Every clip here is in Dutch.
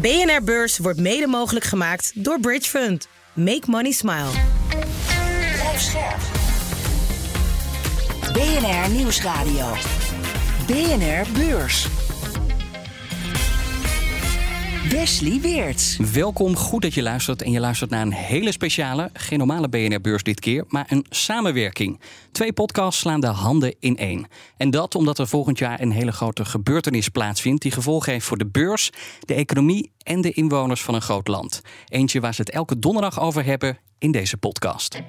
BNR Beurs wordt mede mogelijk gemaakt door Bridge Fund. Make money smile. BNR Nieuwsradio. BNR Beurs. Wesley Weerts. Welkom, goed dat je luistert. En je luistert naar een hele speciale, geen normale BNR-beurs dit keer, maar een samenwerking. Twee podcasts slaan de handen in één. En dat omdat er volgend jaar een hele grote gebeurtenis plaatsvindt die gevolgen heeft voor de beurs, de economie en de inwoners van een groot land. Eentje waar ze het elke donderdag over hebben in deze podcast.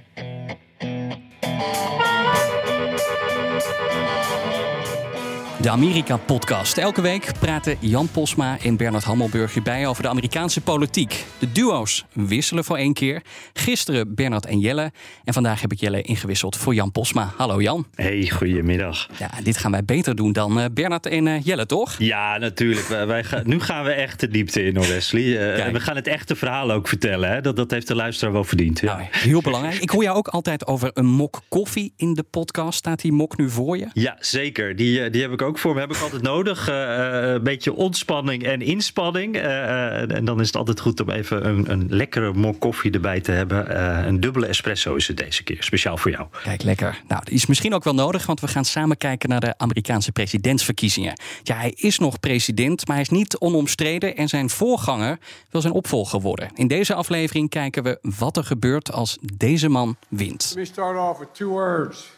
De Amerika-podcast. Elke week praten Jan Posma en Bernard Hammelburg hierbij over de Amerikaanse politiek. De duo's wisselen voor één keer. Gisteren Bernard en Jelle. En vandaag heb ik Jelle ingewisseld voor Jan Posma. Hallo Jan. Hey, goedemiddag. Ja, dit gaan wij beter doen dan uh, Bernard en uh, Jelle, toch? Ja, natuurlijk. Wij, wij gaan, nu gaan we echt de diepte in, hoor, Wesley. Uh, we gaan het echte verhaal ook vertellen. Hè? Dat, dat heeft de luisteraar wel verdiend. Ja. Nou, heel belangrijk. Ik hoor jou ook altijd over een mok koffie in de podcast. Staat die mok nu voor je? Ja, zeker. Die, die heb ik ook voor me heb ik altijd nodig. Uh, een beetje ontspanning en inspanning. Uh, en dan is het altijd goed om even een, een lekkere mok koffie erbij te hebben. een dubbele espresso is het deze keer, speciaal voor jou. Kijk, lekker. Nou, dat is misschien ook wel nodig, want we gaan samen kijken naar de Amerikaanse presidentsverkiezingen. Ja, hij is nog president, maar hij is niet onomstreden en zijn voorganger wil zijn opvolger worden. In deze aflevering kijken we wat er gebeurt als deze man wint. Let me start off with two words.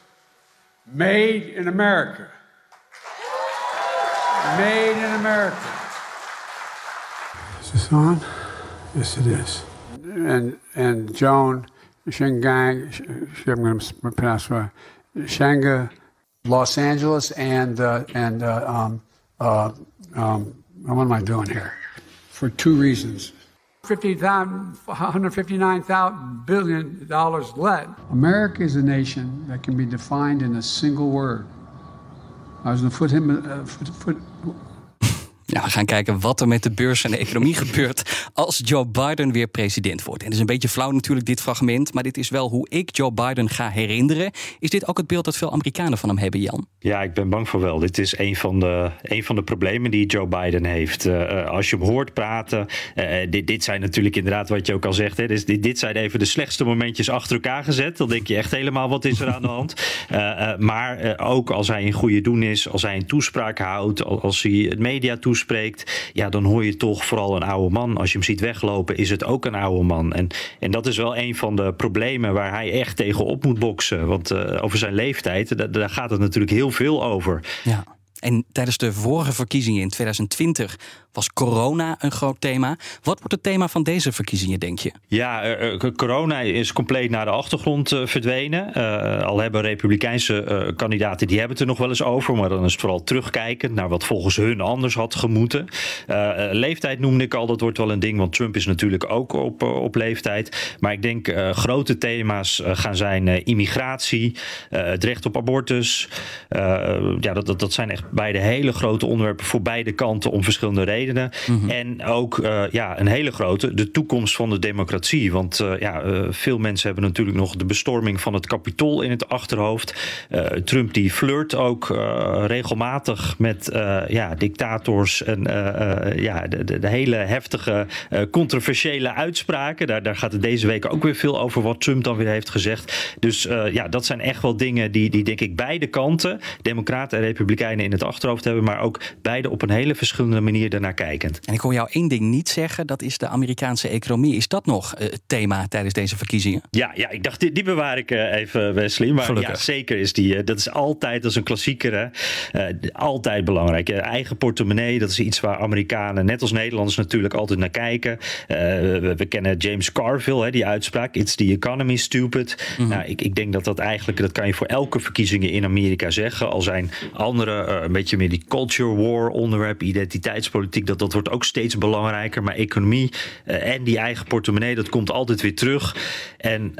Made in America. Made in America. Is this on? Yes, it is. And and Joan Shingang, I'm going to pronounce right. Shanga, Los Angeles, and uh, and uh, um, uh, um, what am I doing here? For two reasons. 159 billion dollars led. America is a nation that can be defined in a single word. I was going to put him. Uh, put, put, ja, we gaan kijken wat er met de beurs en de economie gebeurt als Joe Biden weer president wordt. En het is een beetje flauw natuurlijk dit fragment, maar dit is wel hoe ik Joe Biden ga herinneren. Is dit ook het beeld dat veel Amerikanen van hem hebben, Jan? Ja, ik ben bang voor wel. Dit is een van de, een van de problemen die Joe Biden heeft. Uh, als je hem hoort praten, uh, dit, dit zijn natuurlijk inderdaad wat je ook al zegt. Hè, dus dit, dit zijn even de slechtste momentjes achter elkaar gezet. Dan denk je echt helemaal wat is er aan de hand. Uh, maar ook als hij in goede doen is, als hij een toespraak houdt, als hij het media toespreekt spreekt, ja, dan hoor je toch vooral een oude man. Als je hem ziet weglopen, is het ook een oude man. En, en dat is wel een van de problemen waar hij echt tegen op moet boksen. Want uh, over zijn leeftijd, daar gaat het natuurlijk heel veel over. Ja. En tijdens de vorige verkiezingen in 2020 was corona een groot thema. Wat wordt het thema van deze verkiezingen, denk je? Ja, uh, corona is compleet naar de achtergrond uh, verdwenen. Al hebben republikeinse kandidaten, die hebben het er nog wel eens over. Maar dan is het vooral terugkijkend naar wat volgens hun anders had gemoeten. leeftijd noemde ik al, dat wordt wel een ding. Want Trump is natuurlijk ook op, op leeftijd. Maar ik denk grote thema's gaan zijn immigratie, het recht op abortus. ja, dat, dat, dat zijn echt beide hele grote onderwerpen voor beide kanten om verschillende redenen. Mm-hmm. En ook uh, ja, een hele grote, de toekomst van de democratie. Want uh, ja, uh, veel mensen hebben natuurlijk nog de bestorming van het kapitool in het achterhoofd. Trump die flirt ook regelmatig met ja, dictators en ja, de, de, de, hele heftige, controversiële uitspraken. Daar, daar gaat het deze week ook weer veel over wat Trump dan weer heeft gezegd. Dus ja, dat zijn echt wel dingen die, die denk ik beide kanten, democraten en republikeinen in het achterhoofd hebben. Maar ook beide op een hele verschillende manier daarnaar kijkend. En ik hoor jou één ding niet zeggen, dat is de Amerikaanse economie. Is dat nog het thema tijdens deze verkiezingen? Ja, ja ik dacht, die, die bewaar ik uh, even, Wesley. Maar Gelukkig. ja, zeker is die. Uh, dat is altijd, als een klassieker, altijd belangrijk. eigen portemonnee, dat is iets waar Amerikanen, net als Nederlanders natuurlijk, altijd naar kijken. We, we, kennen James Carville, hè, die uitspraak, it's the economy stupid. Mm -hmm. nou, ik, ik denk dat dat eigenlijk, dat kan je voor elke verkiezingen in Amerika zeggen. Al zijn andere, een beetje meer die culture war onderwerp, identiteitspolitiek ik. Dat, dat wordt ook steeds belangrijker. Maar economie en die eigen portemonnee, dat komt altijd weer terug. En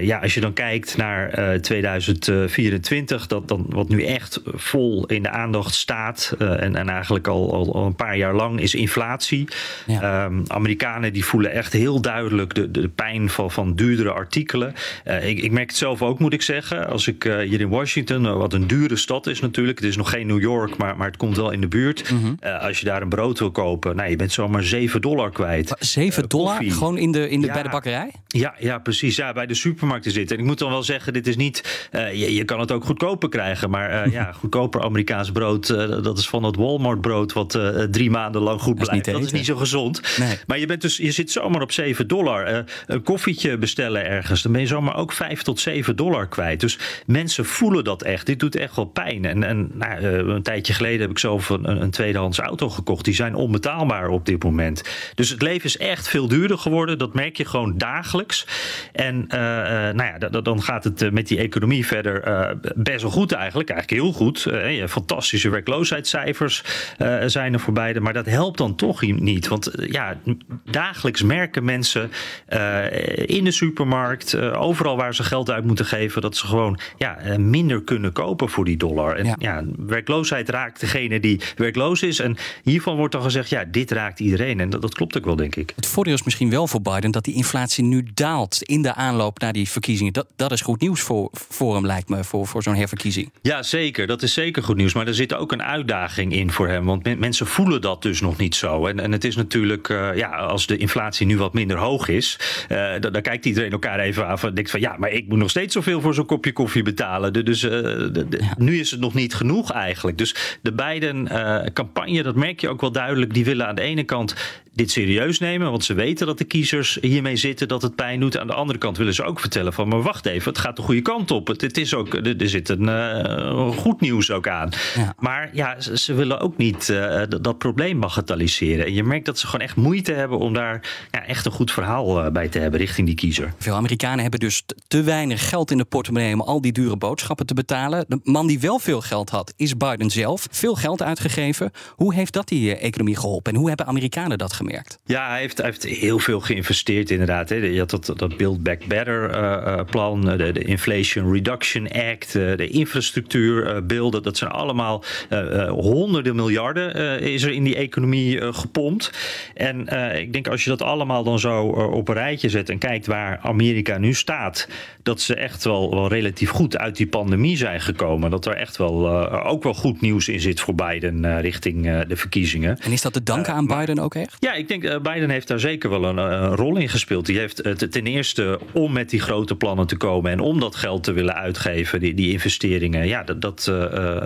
ja, als je dan kijkt naar 2024, dat dan wat nu echt vol in de aandacht staat. en, en eigenlijk al, al, een paar jaar lang is inflatie. Ehm, Amerikanen die voelen echt heel duidelijk de, de pijn van, van duurdere artikelen. ik, ik merk het zelf ook, moet ik zeggen. Als ik hier in Washington, wat een dure stad is natuurlijk. Het is nog geen New York, maar, maar het komt wel in de buurt. Mhm. als je daar een brood wil kopen, nou, je bent zomaar 7 dollar kwijt. 7 dollar? Gewoon in de, in de, bij de bakkerij? Ja, ja, precies. Ja, bij de supermarkten zitten. En ik moet dan wel zeggen, dit is niet. je, je, kan het ook goedkoper krijgen. Maar ja, goedkoper Amerikaans brood. dat is van het Walmart brood. Wat drie maanden lang goed blijft. Dat is niet zo gezond. Nee. Maar je, bent dus, je zit zomaar op 7 dollar. een koffietje bestellen ergens. Dan ben je zomaar ook 5 tot 7 dollar kwijt. Dus mensen voelen dat echt. Dit doet echt wel pijn. En, en nou, een tijdje geleden heb ik zelf een, een tweedehands auto gekocht. Die zijn onbetaalbaar op dit moment. Dus het leven is echt veel duurder geworden. Dat merk je gewoon dagelijks. En nou ja, dan gaat het met die economie verder best wel goed eigenlijk. Eigenlijk heel goed. fantastische werkloosheidscijfers zijn er voorbij. Maar dat helpt dan toch niet. Want ja, dagelijks merken mensen in de supermarkt, overal waar ze geld uit moeten geven, dat ze gewoon ja, minder kunnen kopen voor die dollar. En ja. werkloosheid raakt degene die werkloos is. En hiervan wordt dan gezegd, ja, dit raakt iedereen. En dat, dat klopt ook wel, denk ik. Het voordeel is misschien wel voor Biden dat die inflatie nu daalt in de aanloop naar die verkiezingen. Dat, dat is goed nieuws voor, voor hem, lijkt me, voor, voor zo'n herverkiezing. Ja, zeker. Dat is zeker goed nieuws. Maar er zit ook een uitdaging in voor hem. Want mensen voelen dat dus nog niet zo. En, en het is natuurlijk, uh, ja, als de inflatie nu wat minder hoog is, uh, dan, dan, kijkt iedereen elkaar even af en denkt van ja, maar ik moet nog steeds zoveel voor zo'n kopje koffie betalen. Dus uh, de, de, nu is het nog niet genoeg eigenlijk. Dus de Biden-campagne, dat merk je ook wel duidelijk, die willen aan de ene kant dit serieus nemen, want ze weten dat de kiezers hiermee zitten, dat het pijn doet. Aan de andere kant willen ze ook vertellen van, maar wacht even, het gaat de goede kant op. Het, is ook, er zit een uh, goed nieuws ook aan. Ja. Maar ja, ze, willen ook niet uh, dat probleem bagatelliseren. En je merkt dat ze gewoon echt moeite hebben om daar ja, echt een goed verhaal uh, bij te hebben richting die kiezer. Veel Amerikanen hebben dus te weinig geld in de portemonnee om al die dure boodschappen te betalen. De man die wel veel geld had, is Biden zelf. Veel geld uitgegeven. Hoe heeft dat die economie geholpen? En hoe hebben Amerikanen dat gemerkt? Ja, hij heeft, hij heeft heel veel geïnvesteerd inderdaad. Hè. Je had dat, dat Build Back Better uh, plan, de, de, Inflation Reduction Act, de infrastructuurbeelden. dat zijn allemaal honderden miljarden is er in die economie gepompt. En ik denk als je dat allemaal dan zo op een rijtje zet en kijkt waar Amerika nu staat, dat ze echt wel, wel relatief goed uit die pandemie zijn gekomen. Dat er echt wel ook wel goed nieuws in zit voor Biden richting de verkiezingen. En is dat te danken aan Biden ook echt? Ja, ik denk uh, Biden heeft daar zeker wel een, een rol in gespeeld. Die heeft uh, ten eerste om met die grote plannen te komen en om dat geld te willen uitgeven, die, die investeringen. Ja, dat, dat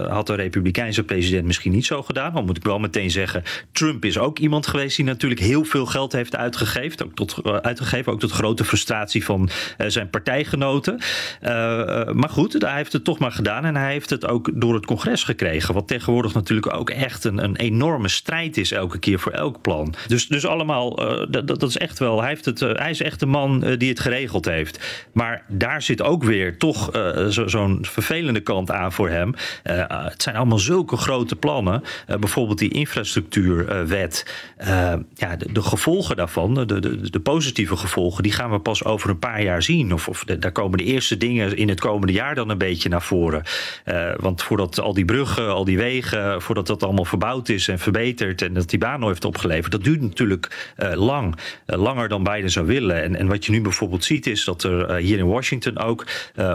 had de Republikeinse president misschien niet zo gedaan. Dan moet ik wel meteen zeggen, Trump is ook iemand geweest die natuurlijk heel veel geld heeft uitgegeven. Ook tot, uitgegeven, ook tot grote frustratie van zijn partijgenoten. maar goed, hij heeft het toch maar gedaan en hij heeft het ook door het congres gekregen. Wat tegenwoordig natuurlijk ook echt een, een enorme strijd is elke keer voor elk plan. Dus allemaal, uh, dat, dat is echt wel. Hij, heeft het, uh, hij is echt de man uh, die het geregeld heeft. Maar daar zit ook weer toch zo'n vervelende kant aan voor hem. het zijn allemaal zulke grote plannen. bijvoorbeeld die infrastructuurwet. ja, de, de, gevolgen daarvan, de, de, de, positieve gevolgen, die gaan we pas over een paar jaar zien. Of, of daar komen de eerste dingen in het komende jaar dan een beetje naar voren. want voordat al die bruggen, al die wegen, voordat dat allemaal verbouwd is en verbeterd en dat die baan heeft opgeleverd, dat duurt natuurlijk uh, lang. Uh, langer dan Biden zou willen. En, en wat je nu bijvoorbeeld ziet is dat er uh, hier in Washington ook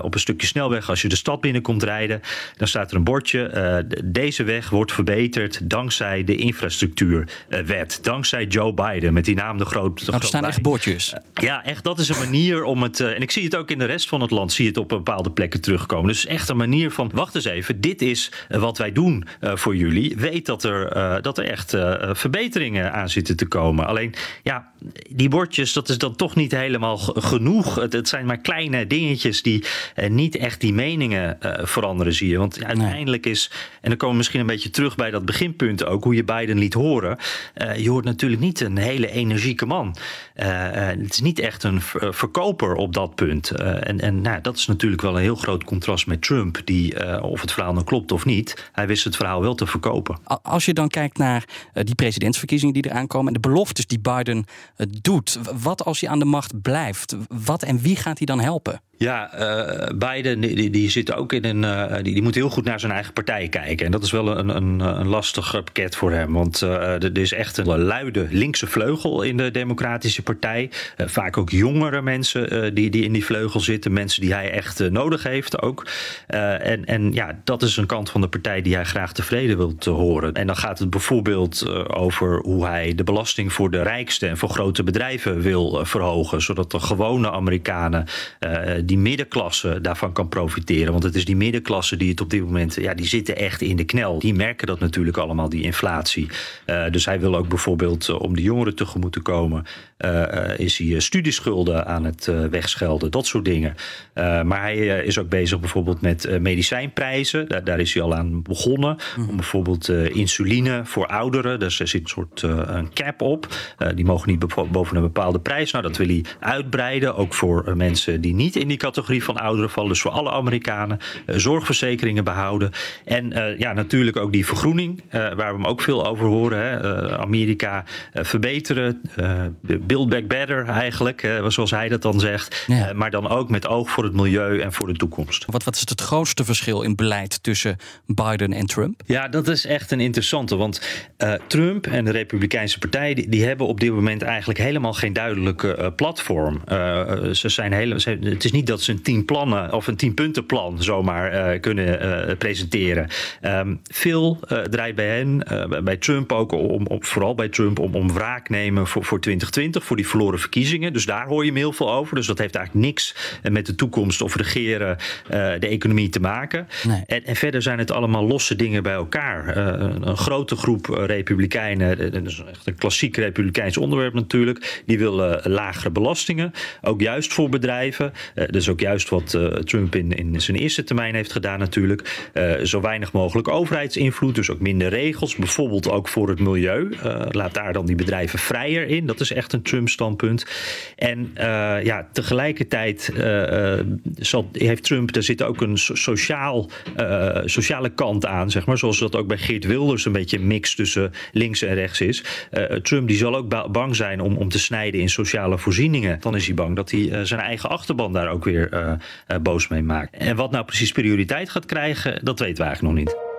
op een stukje snelweg, als je de stad binnenkomt rijden, dan staat er een bordje. deze weg wordt verbeterd dankzij de infrastructuurwet. dankzij Joe Biden, met die naam de grote. Nou, er staan echt bordjes. ja, echt. Dat is een manier om het. en ik zie het ook in de rest van het land, zie je het op bepaalde plekken terugkomen. Dus echt een manier van, wacht eens even, dit is wat wij doen voor jullie. Weet dat er, dat er echt verbeteringen aan zitten te komen. Alleen ja, die bordjes, dat is dan toch niet helemaal genoeg. Het, het zijn maar kleine dingetjes die uh, niet echt die meningen uh, veranderen, zie je. Want uiteindelijk is, en dan komen we misschien een beetje terug bij dat beginpunt ook, hoe je Biden liet horen. Uh, je hoort natuurlijk niet een hele energieke man. het is niet echt een verkoper op dat punt. en en nou, dat is natuurlijk wel een heel groot contrast met Trump, die, of het verhaal nou klopt of niet, hij wist het verhaal wel te verkopen. Als je dan kijkt naar die presidentsverkiezingen die eraan komen de beloftes die Biden doet, wat als hij aan de macht blijft? Wat en wie gaat hij dan helpen? Ja, uh, Biden die, die zit ook in een. Uh, die, moet heel goed naar zijn eigen partij kijken. En dat is wel een, een, een lastig pakket voor hem. Want uh, er is echt een luide linkse vleugel in de Democratische Partij. vaak ook jongere mensen die, die in die vleugel zitten. Mensen die hij echt nodig heeft ook. en, en ja, dat is een kant van de partij die hij graag tevreden wil te horen. En dan gaat het bijvoorbeeld over hoe hij de belasting voor de rijkste en voor grote bedrijven wil verhogen. Zodat de gewone Amerikanen die middenklasse daarvan kan profiteren. Want het is die middenklasse die het op dit moment, ja, die zitten echt in de knel. Die merken dat natuurlijk allemaal, die inflatie. Uh, dus hij wil ook bijvoorbeeld, uh, om de jongeren tegemoet te komen, uh, is hij studieschulden aan het wegschelden, dat soort dingen. maar hij is ook bezig bijvoorbeeld met medicijnprijzen. Daar, daar, is hij al aan begonnen. Mm. Om bijvoorbeeld insuline voor ouderen. Dus er zit een soort een cap op. die mogen niet boven een bepaalde prijs. Nou, dat wil hij uitbreiden. Ook voor mensen die niet in die categorie van ouderen vallen. Dus voor alle Amerikanen. Uh, zorgverzekeringen behouden. En uh, ja, natuurlijk ook die vergroening, uh, waar we hem ook veel over horen. Hè. Amerika verbeteren, build back better eigenlijk, zoals hij dat dan zegt. Ja. maar dan ook met oog voor het milieu en voor de toekomst. Wat, wat is het grootste verschil in beleid tussen Biden en Trump? Ja, dat is echt een interessante. Want Trump en de Republikeinse Partij, die, die, hebben op dit moment eigenlijk helemaal geen duidelijke platform. ze zijn hele, ze, het is niet dat ze een tien plannen of een tien puntenplan zomaar uh, kunnen uh, presenteren. Um, veel uh, draait bij hen, bij Trump ook, om, om, vooral bij Trump, om, om wraak nemen voor, voor 2020, voor die verloren verkiezingen. Dus daar hoor je hem heel veel over. Dus dat heeft eigenlijk niks met de toekomst of regeren de economie te maken. Nee. En, en, verder zijn het allemaal losse dingen bij elkaar. Een, een, grote groep republikeinen, dat is echt een klassiek republikeins onderwerp natuurlijk, die willen lagere belastingen. Ook juist voor bedrijven. Dat is ook juist wat uh, Trump in, in zijn eerste termijn heeft gedaan natuurlijk. Uh, zo weinig mogelijk overheidsinvloed, dus ook minder regels. Bijvoorbeeld ook voor het milieu. Uh, laat daar dan die bedrijven vrijer in. Dat is echt een Trump-standpunt. En ja, tegelijkertijd heeft Trump, daar zit ook een sociaal, sociale kant aan, zeg maar. Zoals dat ook bij Geert Wilders een beetje een mix tussen links en rechts is. Trump die zal ook bang zijn om, om te snijden in sociale voorzieningen. Dan is hij bang dat hij zijn eigen achterban daar weer uh, uh, boos mee maakt. En wat nou precies prioriteit gaat krijgen, dat weten we eigenlijk nog niet.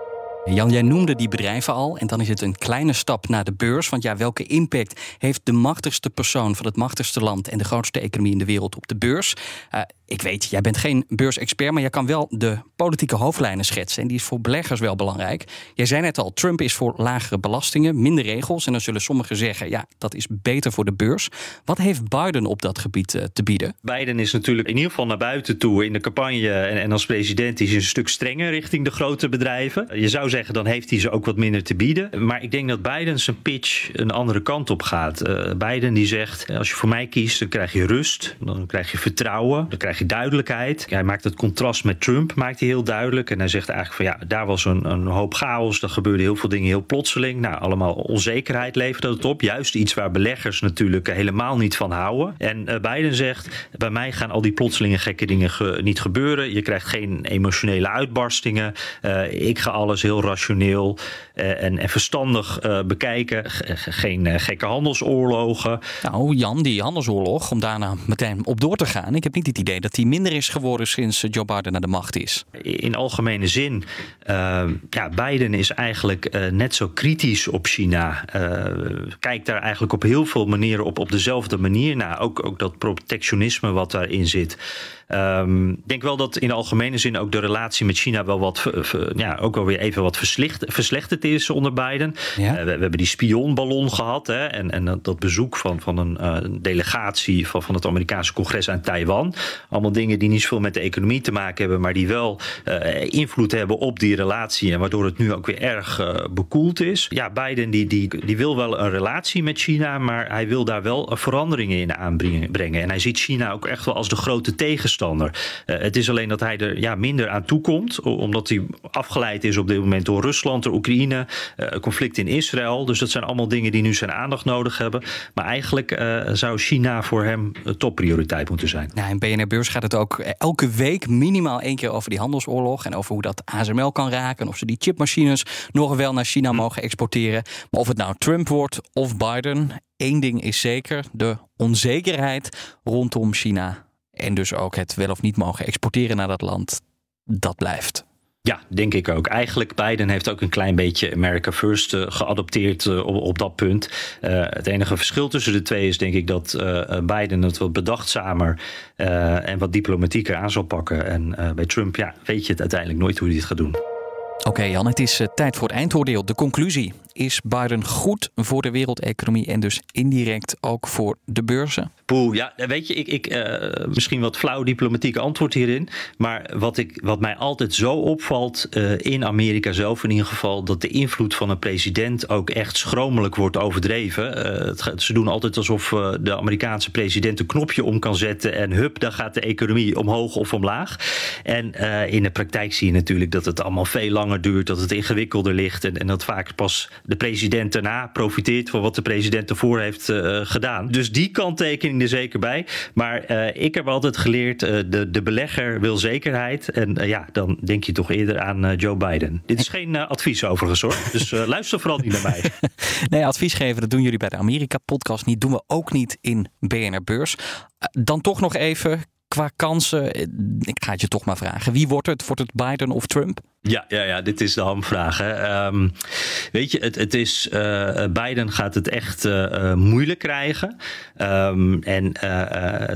Jan, jij noemde die bedrijven al. En dan is het een kleine stap naar de beurs. Want ja, welke impact heeft de machtigste persoon van het machtigste land en de grootste economie in de wereld op de beurs? Uh, ik weet, jij bent geen beursexpert, maar jij kan wel de politieke hoofdlijnen schetsen. En die is voor beleggers wel belangrijk. Jij zei net al, Trump is voor lagere belastingen, minder regels. En dan zullen sommigen zeggen, ja, dat is beter voor de beurs. Wat heeft Biden op dat gebied uh, te bieden? Biden is natuurlijk in ieder geval naar buiten toe in de campagne en, als president is hij een stuk strenger richting de grote bedrijven. Je zou zeggen, dan heeft hij ze ook wat minder te bieden. Maar ik denk dat Biden zijn pitch een andere kant op gaat. Uh, Biden die zegt, als je voor mij kiest, dan krijg je rust, dan krijg je vertrouwen, dan krijg je duidelijkheid. Hij maakt het contrast met Trump maakt hij heel duidelijk. En hij zegt eigenlijk van ja, daar was een, een hoop chaos. Er gebeurde heel veel dingen heel plotseling. Nou, allemaal onzekerheid leverde het op. Juist iets waar beleggers natuurlijk helemaal niet van houden. En uh, Biden zegt, bij mij gaan al die plotselinge gekke dingen ge niet gebeuren. Je krijgt geen emotionele uitbarstingen. Uh, ik ga alles heel rationeel uh, en, en, verstandig bekijken. geen gekke handelsoorlogen. Nou, Jan, die handelsoorlog, om daarna meteen op door te gaan. Ik heb niet het idee dat die minder is geworden sinds Joe Biden naar de macht is. In algemene zin, uh, ja, Biden is eigenlijk uh, net zo kritisch op China. Kijkt daar eigenlijk op heel veel manieren op, op dezelfde manier naar. Ook, ook dat protectionisme wat daarin zit. Um, ik denk wel dat in de algemene zin ook de relatie met China wel wat, ja, ook wel weer even wat verslechterd is onder Biden. Ja? Uh, we, we, hebben die spionballon gehad hè, en, en dat bezoek van, van een uh, delegatie van, van het Amerikaanse congres aan Taiwan. Allemaal dingen die niet zoveel met de economie te maken hebben, maar die wel invloed hebben op die relatie en waardoor het nu ook weer erg bekoeld is. Ja, Biden die, die, die wil wel een relatie met China, maar hij wil daar wel veranderingen in aanbrengen. En hij ziet China ook echt wel als de grote tegenstander. het is alleen dat hij er ja, minder aan toekomt, omdat hij afgeleid is op dit moment door Rusland, door Oekraïne, conflict in Israël. Dus dat zijn allemaal dingen die nu zijn aandacht nodig hebben. Maar eigenlijk zou China voor hem topprioriteit moeten zijn. Nou, in BNR Beurs gaat het ook elke week minimaal één keer over die handelsoorlog. En over hoe dat ASML kan raken. Of ze die chipmachines nog wel naar China hm. mogen exporteren. Maar of het nou Trump wordt of Biden. één ding is zeker: de onzekerheid rondom China. En dus ook het wel of niet mogen exporteren naar dat land. Dat blijft. Ja, denk ik ook. Eigenlijk Biden heeft ook een klein beetje America First uh, geadopteerd uh, op, op, dat punt. Uh, het enige verschil tussen de twee is denk ik dat Biden het wat bedachtzamer en wat diplomatieker aan zal pakken. En bij Trump ja, weet je het uiteindelijk nooit hoe hij het gaat doen. Oké Jan, het is tijd voor het eindoordeel. De conclusie. Is Biden goed voor de wereldeconomie en dus indirect ook voor de beurzen? Poeh, ja, weet je, ik, ik uh, misschien wat flauw diplomatiek antwoord hierin. Maar wat, ik, wat mij altijd zo opvalt uh, in Amerika zelf in ieder geval, dat de invloed van een president ook echt schromelijk wordt overdreven. Ze doen altijd alsof de Amerikaanse president een knopje om kan zetten en hup, dan gaat de economie omhoog of omlaag. En in de praktijk zie je natuurlijk dat het allemaal veel langer duurt, dat het ingewikkelder ligt en, en dat vaak pas de president daarna profiteert van wat de president ervoor heeft gedaan. Dus die kanttekening er zeker bij. Maar uh, ik heb altijd geleerd, uh, de, de belegger wil zekerheid. En ja, dan denk je toch eerder aan Joe Biden. Dit is geen advies overigens hoor. Dus luister vooral niet naar mij. nee, advies geven, dat doen jullie bij de Amerika-podcast niet. Doen we ook niet in BNR Beurs. dan toch nog even qua kansen. Ik ga het je toch maar vragen. Wie wordt het? Wordt het Biden of Trump? Ja, ja, ja, dit is de hamvraag. Hè. Um, weet je, het, het is, uh, Biden gaat het echt uh, moeilijk krijgen. Um, en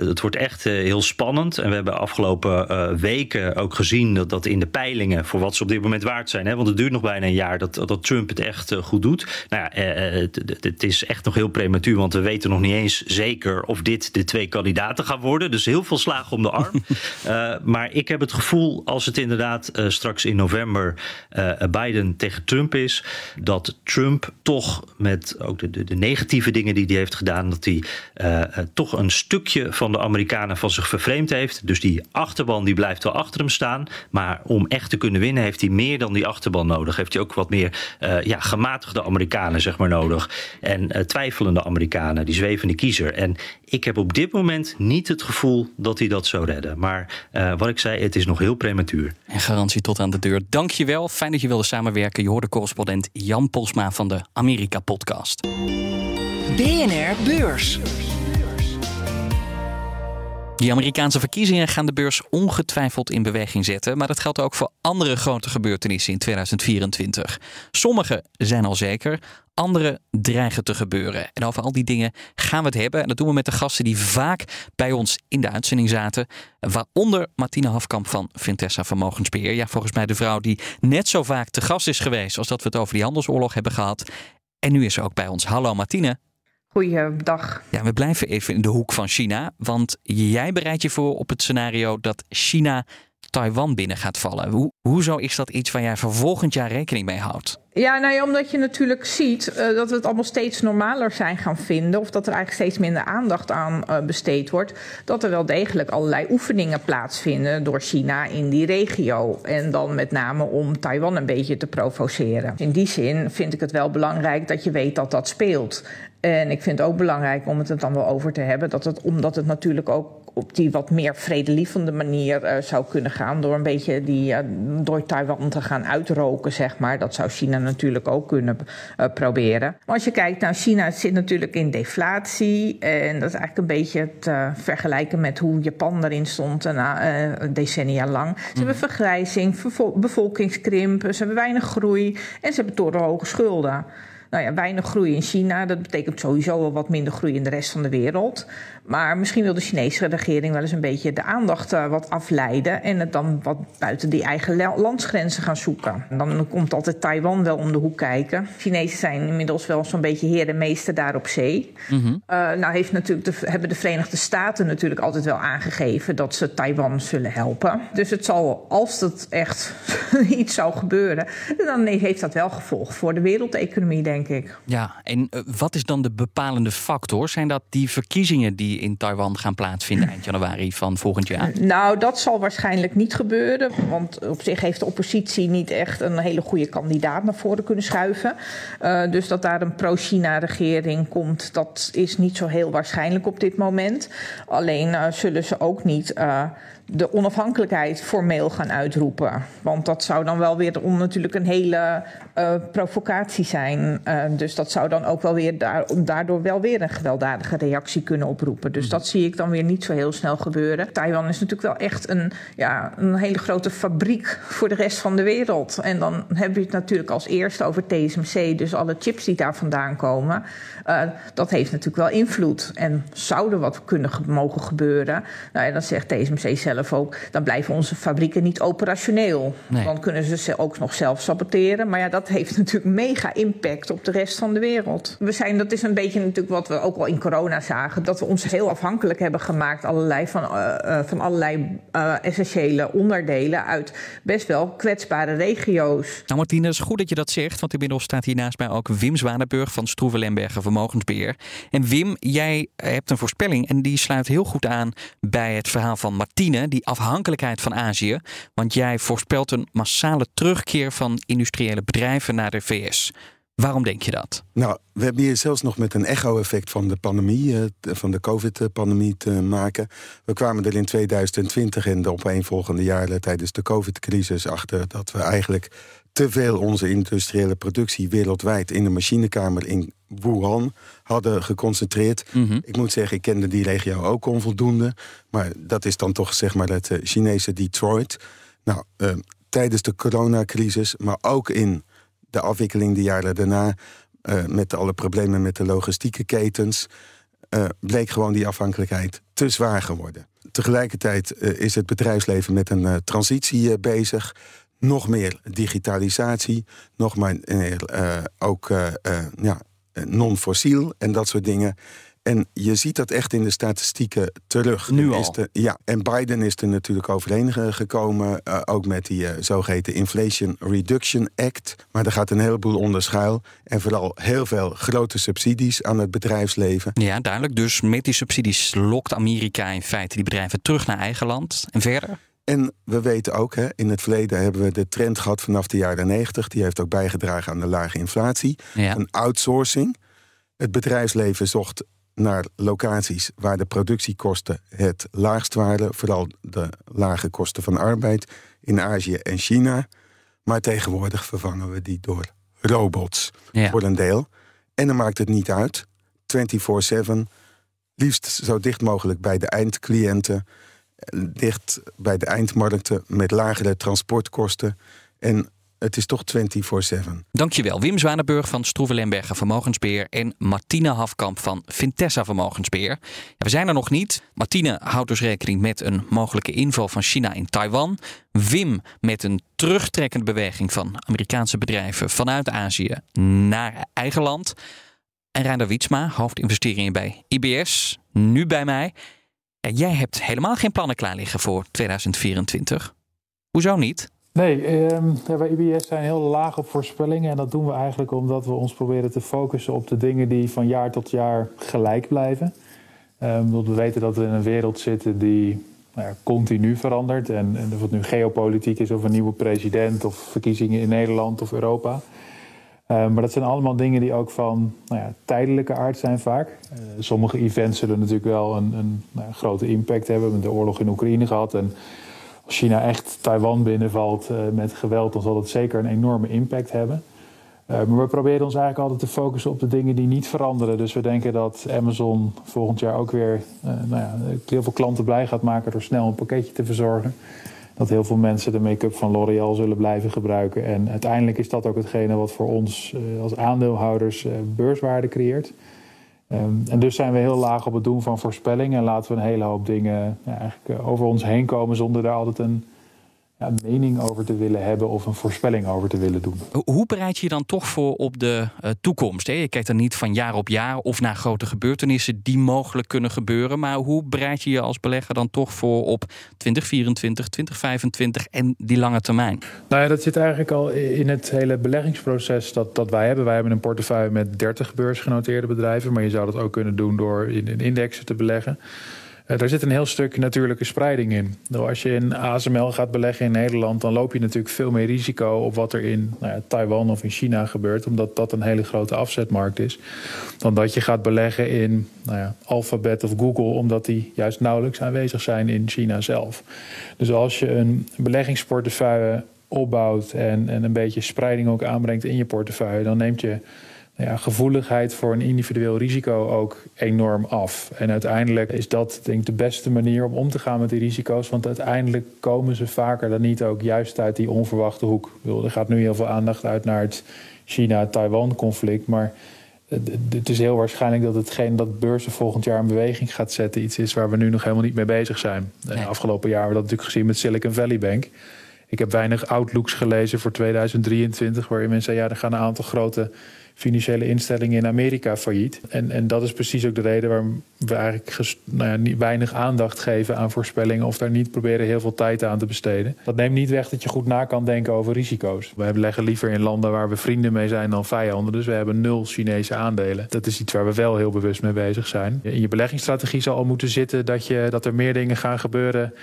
het wordt echt heel spannend. En we hebben afgelopen weken ook gezien dat, dat in de peilingen, voor wat ze op dit moment waard zijn, hè, want het duurt nog bijna een jaar dat, dat Trump het echt goed doet. Nou ja, het, het, is echt nog heel prematuur, want we weten nog niet eens zeker of dit de twee kandidaten gaan worden. Dus heel veel slagen om de arm. maar ik heb het gevoel, als het inderdaad straks in november uh, Biden tegen Trump is, dat Trump toch met ook de, de, negatieve dingen die hij heeft gedaan, dat hij uh, toch een stukje van de Amerikanen van zich vervreemd heeft. Dus die achterban die blijft wel achter hem staan, maar om echt te kunnen winnen heeft hij meer dan die achterban nodig. Heeft hij ook wat meer ja, gematigde Amerikanen zeg maar nodig en twijfelende Amerikanen, die zwevende kiezer. En ik heb op dit moment niet het gevoel dat hij dat zou redden. Maar wat ik zei, het is nog heel prematuur. En garantie tot aan de deur dankjewel. Fijn dat je wilde samenwerken. Je hoorde correspondent Jan Polsma van de Amerika-podcast. BNR Beurs. Die Amerikaanse verkiezingen gaan de beurs ongetwijfeld in beweging zetten, maar dat geldt ook voor andere grote gebeurtenissen in 2024. Sommige zijn al zeker, andere dreigen te gebeuren. En over al die dingen gaan we het hebben. En dat doen we met de gasten die vaak bij ons in de uitzending zaten. Waaronder Martine Hafkamp van Vintessa Vermogensbeheer. Ja, volgens mij de vrouw die net zo vaak te gast is geweest als dat we het over die handelsoorlog hebben gehad. En nu is ze ook bij ons. Hallo Martine. Goeiedag. Ja, we blijven even in de hoek van China. Want jij bereidt je voor op het scenario dat China Taiwan binnen gaat vallen. Hoe, hoezo is dat iets waar jij voor volgend jaar rekening mee houdt? Ja, nou ja, omdat je natuurlijk ziet uh, dat we het allemaal steeds normaler zijn gaan vinden. Of dat er eigenlijk steeds minder aandacht aan uh, besteed wordt. Dat er wel degelijk allerlei oefeningen plaatsvinden door China in die regio. En dan met name om Taiwan een beetje te provoceren. In die zin vind ik het wel belangrijk dat je weet dat dat speelt. En ik vind het ook belangrijk om het er dan wel over te hebben. Dat het, omdat het natuurlijk ook op die wat meer vredelievende manier uh, zou kunnen gaan. Door een beetje die, uh, door Taiwan te gaan uitroken, zeg maar. Dat zou China natuurlijk ook kunnen uh, proberen. Maar als je kijkt naar China, zit natuurlijk in deflatie. En dat is eigenlijk een beetje te vergelijken met hoe Japan erin stond decennia lang. Ze hebben mhm. vergrijzing, bevolkingskrimp, ze hebben weinig groei en ze hebben torenhoge schulden. Nou ja, weinig groei in China. Dat betekent sowieso wel wat minder groei in de rest van de wereld. Maar misschien wil de Chinese regering wel eens een beetje de aandacht uh, wat afleiden. En het dan wat buiten die eigen landsgrenzen gaan zoeken. En dan komt altijd Taiwan wel om de hoek kijken. Chinezen zijn inmiddels wel zo'n beetje heer en meester daar op zee. Mm -hmm. uh, nou heeft natuurlijk de, hebben de Verenigde Staten natuurlijk altijd wel aangegeven dat ze Taiwan zullen helpen. Dus het zal, als dat echt iets zou gebeuren, dan heeft dat wel gevolg voor de wereldeconomie, denk ik. Ja, en uh, wat is dan de bepalende factor? Zijn dat die verkiezingen die in Taiwan gaan plaatsvinden eind januari van volgend jaar? Nou, dat zal waarschijnlijk niet gebeuren. Want op zich heeft de oppositie niet echt een hele goede kandidaat naar voren kunnen schuiven. Uh, dus dat daar een pro-China-regering komt, dat is niet zo heel waarschijnlijk op dit moment. Alleen uh, zullen ze ook niet uh, de onafhankelijkheid formeel gaan uitroepen. Want dat zou dan wel weer on, natuurlijk een hele uh, provocatie zijn. Uh, dus dat zou dan ook wel weer daar, daardoor wel weer een gewelddadige reactie kunnen oproepen. Dus dat zie ik dan weer niet zo heel snel gebeuren. Taiwan is natuurlijk wel echt een, ja, een hele grote fabriek voor de rest van de wereld. En dan heb je het natuurlijk als eerste over TSMC, dus alle chips die daar vandaan komen. Uh, dat heeft natuurlijk wel invloed. En zou er wat kunnen mogen gebeuren? Nou ja, dan zegt TSMC zelf ook, dan blijven onze fabrieken niet operationeel. Nee. Dan kunnen ze ze ook nog zelf saboteren. Maar ja, dat heeft natuurlijk mega impact op de rest van de wereld. We zijn, dat is een beetje natuurlijk wat we ook al in corona zagen, dat we ons heel afhankelijk hebben gemaakt allerlei van, uh, uh, van allerlei uh, essentiële onderdelen uit best wel kwetsbare regio's. Nou Martine, het is goed dat je dat zegt, want inmiddels staat hier naast mij ook Wim Zwanenburg van Stroeven Lembergen Vermogensbeheer. En Wim, jij hebt een voorspelling en die sluit heel goed aan bij het verhaal van Martine, die afhankelijkheid van Azië. Want jij voorspelt een massale terugkeer van industriële bedrijven naar de VS. Waarom denk je dat? Nou, we hebben hier zelfs nog met een echo-effect van de pandemie, van de COVID-pandemie te maken. We kwamen er in 2020 en de opeenvolgende jaren tijdens de COVID-crisis achter dat we eigenlijk te veel onze industriële productie wereldwijd in de machinekamer in Wuhan hadden geconcentreerd. Mm -hmm. Ik moet zeggen, ik kende die regio ook onvoldoende. Maar dat is dan toch zeg maar het Chinese Detroit. Nou, uh, tijdens de coronacrisis, maar ook in de afwikkeling de jaren daarna, uh, met alle problemen met de logistieke ketens, uh, bleek gewoon die afhankelijkheid te zwaar geworden. Tegelijkertijd is het bedrijfsleven met een transitie bezig. Nog meer digitalisatie, nog meer ook ja, non-fossiel en dat soort dingen. En je ziet dat echt in de statistieken terug. Nu al? De, ja, en Biden is er natuurlijk overheen gekomen. Uh, ook met die uh, zogeheten Inflation Reduction Act. Maar er gaat een heleboel onder schuil. En vooral heel veel grote subsidies aan het bedrijfsleven. Ja, duidelijk. Dus met die subsidies lokt Amerika in feite die bedrijven terug naar eigen land. En verder? En we weten ook, hè, in het verleden hebben we de trend gehad vanaf de jaren 90. Die heeft ook bijgedragen aan de lage inflatie. Ja. Een outsourcing. Het bedrijfsleven zocht naar locaties waar de productiekosten het laagst waren. Vooral de lage kosten van arbeid in Azië en China. Maar tegenwoordig vervangen we die door robots ja. voor een deel. En dan maakt het niet uit. 24-7, liefst zo dicht mogelijk bij de eindcliënten. Dicht bij de eindmarkten met lagere transportkosten. En het is toch 24-7. Dankjewel. Wim Zwanenburg van Stroeven Lemberger Vermogensbeheer en Martine Hafkamp van Vintessa Vermogensbeheer. Ja, we zijn er nog niet. Martine houdt dus rekening met een mogelijke inval van China in Taiwan. Wim met een terugtrekkende beweging van Amerikaanse bedrijven vanuit Azië naar eigen land. En Reinder Wietsma, hoofdinvesteringen bij IBS, nu bij mij. Jij hebt helemaal geen plannen klaar liggen voor 2024. Hoezo niet? Nee, ja, bij IBS zijn heel laag op voorspellingen. En dat doen we eigenlijk omdat we ons proberen te focussen op de dingen die van jaar tot jaar gelijk blijven. Um, we weten dat we in een wereld zitten die nou ja, continu verandert. En, en of het nu geopolitiek is of een nieuwe president of verkiezingen in Nederland of Europa. Um, maar dat zijn allemaal dingen die ook van nou ja, tijdelijke aard zijn vaak. Uh, sommige events zullen natuurlijk wel een, een nou, grote impact hebben. We hebben de oorlog in Oekraïne gehad. En als China echt Taiwan binnenvalt uh, met geweld, dan zal dat zeker een enorme impact hebben. Maar we proberen ons eigenlijk altijd te focussen op de dingen die niet veranderen. Dus we denken dat Amazon volgend jaar ook weer nou ja, heel veel klanten blij gaat maken door snel een pakketje te verzorgen. Dat heel veel mensen de make-up van L'Oréal zullen blijven gebruiken. En uiteindelijk is dat ook hetgene wat voor ons uh, als aandeelhouders uh, beurswaarde creëert. Um, en dus zijn we heel laag op het doen van voorspellingen en laten we een hele hoop dingen ja, eigenlijk over ons heen komen zonder daar altijd een ja, een mening over te willen hebben of een voorspelling over te willen doen. Hoe bereid je je dan toch voor op de uh, toekomst? Hè? Je kijkt dan niet van jaar op jaar of naar grote gebeurtenissen die mogelijk kunnen gebeuren. Maar hoe bereid je je als belegger dan toch voor op 2024, 2025 en die lange termijn? Nou ja, dat zit eigenlijk al in het hele beleggingsproces dat, dat wij hebben. Wij hebben een portefeuille met 30 beursgenoteerde bedrijven. Maar je zou dat ook kunnen doen door in, in indexen te beleggen. Uh, daar zit een heel stuk natuurlijke spreiding in. Nou, als je in ASML gaat beleggen in Nederland, dan loop je natuurlijk veel meer risico op wat er in nou ja, Taiwan of in China gebeurt, omdat dat een hele grote afzetmarkt is. Dan dat je gaat beleggen in nou ja, Alphabet of Google, omdat die juist nauwelijks aanwezig zijn in China zelf. Dus als je een beleggingsportefeuille opbouwt en, en een beetje spreiding ook aanbrengt in je portefeuille, dan neemt je ja, gevoeligheid voor een individueel risico ook enorm af. En uiteindelijk is dat denk ik de beste manier om om te gaan met die risico's. Want uiteindelijk komen ze vaker dan niet ook juist uit die onverwachte hoek. Er gaat nu heel veel aandacht uit naar het China-Taiwan-conflict. Maar het is heel waarschijnlijk dat hetgeen dat beurzen volgend jaar in beweging gaat zetten... iets is waar we nu nog helemaal niet mee bezig zijn. Nee. Afgelopen jaar hebben we dat natuurlijk gezien met Silicon Valley Bank... Ik heb weinig outlooks gelezen voor 2023, waarin mensen zeggen: ja, er gaan een aantal grote financiële instellingen in Amerika failliet. En, en dat is precies ook de reden waarom we eigenlijk nou ja, niet, weinig aandacht geven aan voorspellingen of daar niet proberen heel veel tijd aan te besteden. Dat neemt niet weg dat je goed na kan denken over risico's. We leggen liever in landen waar we vrienden mee zijn dan vijanden. Dus we hebben nul Chinese aandelen. Dat is iets waar we wel heel bewust mee bezig zijn. In je beleggingsstrategie zal al moeten zitten dat, je, dat er meer dingen gaan gebeuren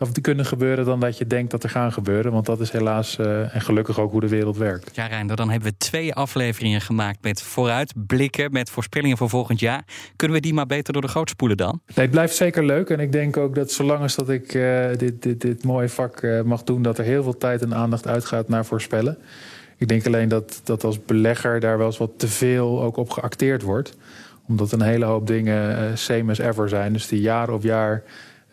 of die kunnen gebeuren dan dat je denkt dat er gaan gebeuren. Want dat is helaas uh, en gelukkig ook hoe de wereld werkt. Ja, Reinder, dan hebben we twee afleveringen gemaakt met vooruitblikken, met voorspellingen voor volgend jaar. Kunnen we die maar beter door de goot spoelen dan? Nee, het blijft zeker leuk. En ik denk ook dat zolang als dat ik uh, dit, dit, dit mooie vak uh, mag doen, dat er heel veel tijd en aandacht uitgaat naar voorspellen. Ik denk alleen dat, dat als belegger daar wel eens wat te veel ook op geacteerd wordt. Omdat een hele hoop dingen same as ever zijn. Dus die jaar op jaar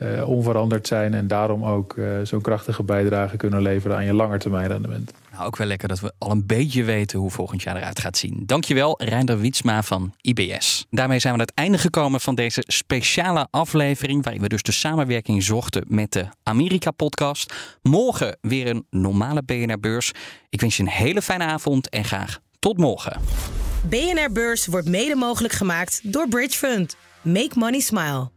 uh, onveranderd zijn en daarom ook uh, zo'n krachtige bijdrage kunnen leveren aan je langetermijn rendement. Nou, ook wel lekker dat we al een beetje weten hoe volgend jaar eruit gaat zien. Dankjewel, Reinder Wietsma van IBS. Daarmee zijn we aan het einde gekomen van deze speciale aflevering, waarin we dus de samenwerking zochten met de Amerika-podcast. Morgen weer een normale BNR-beurs. Ik wens je een hele fijne avond en graag tot morgen. BNR Beurs wordt mede mogelijk gemaakt door Bridge Fund. Make money smile.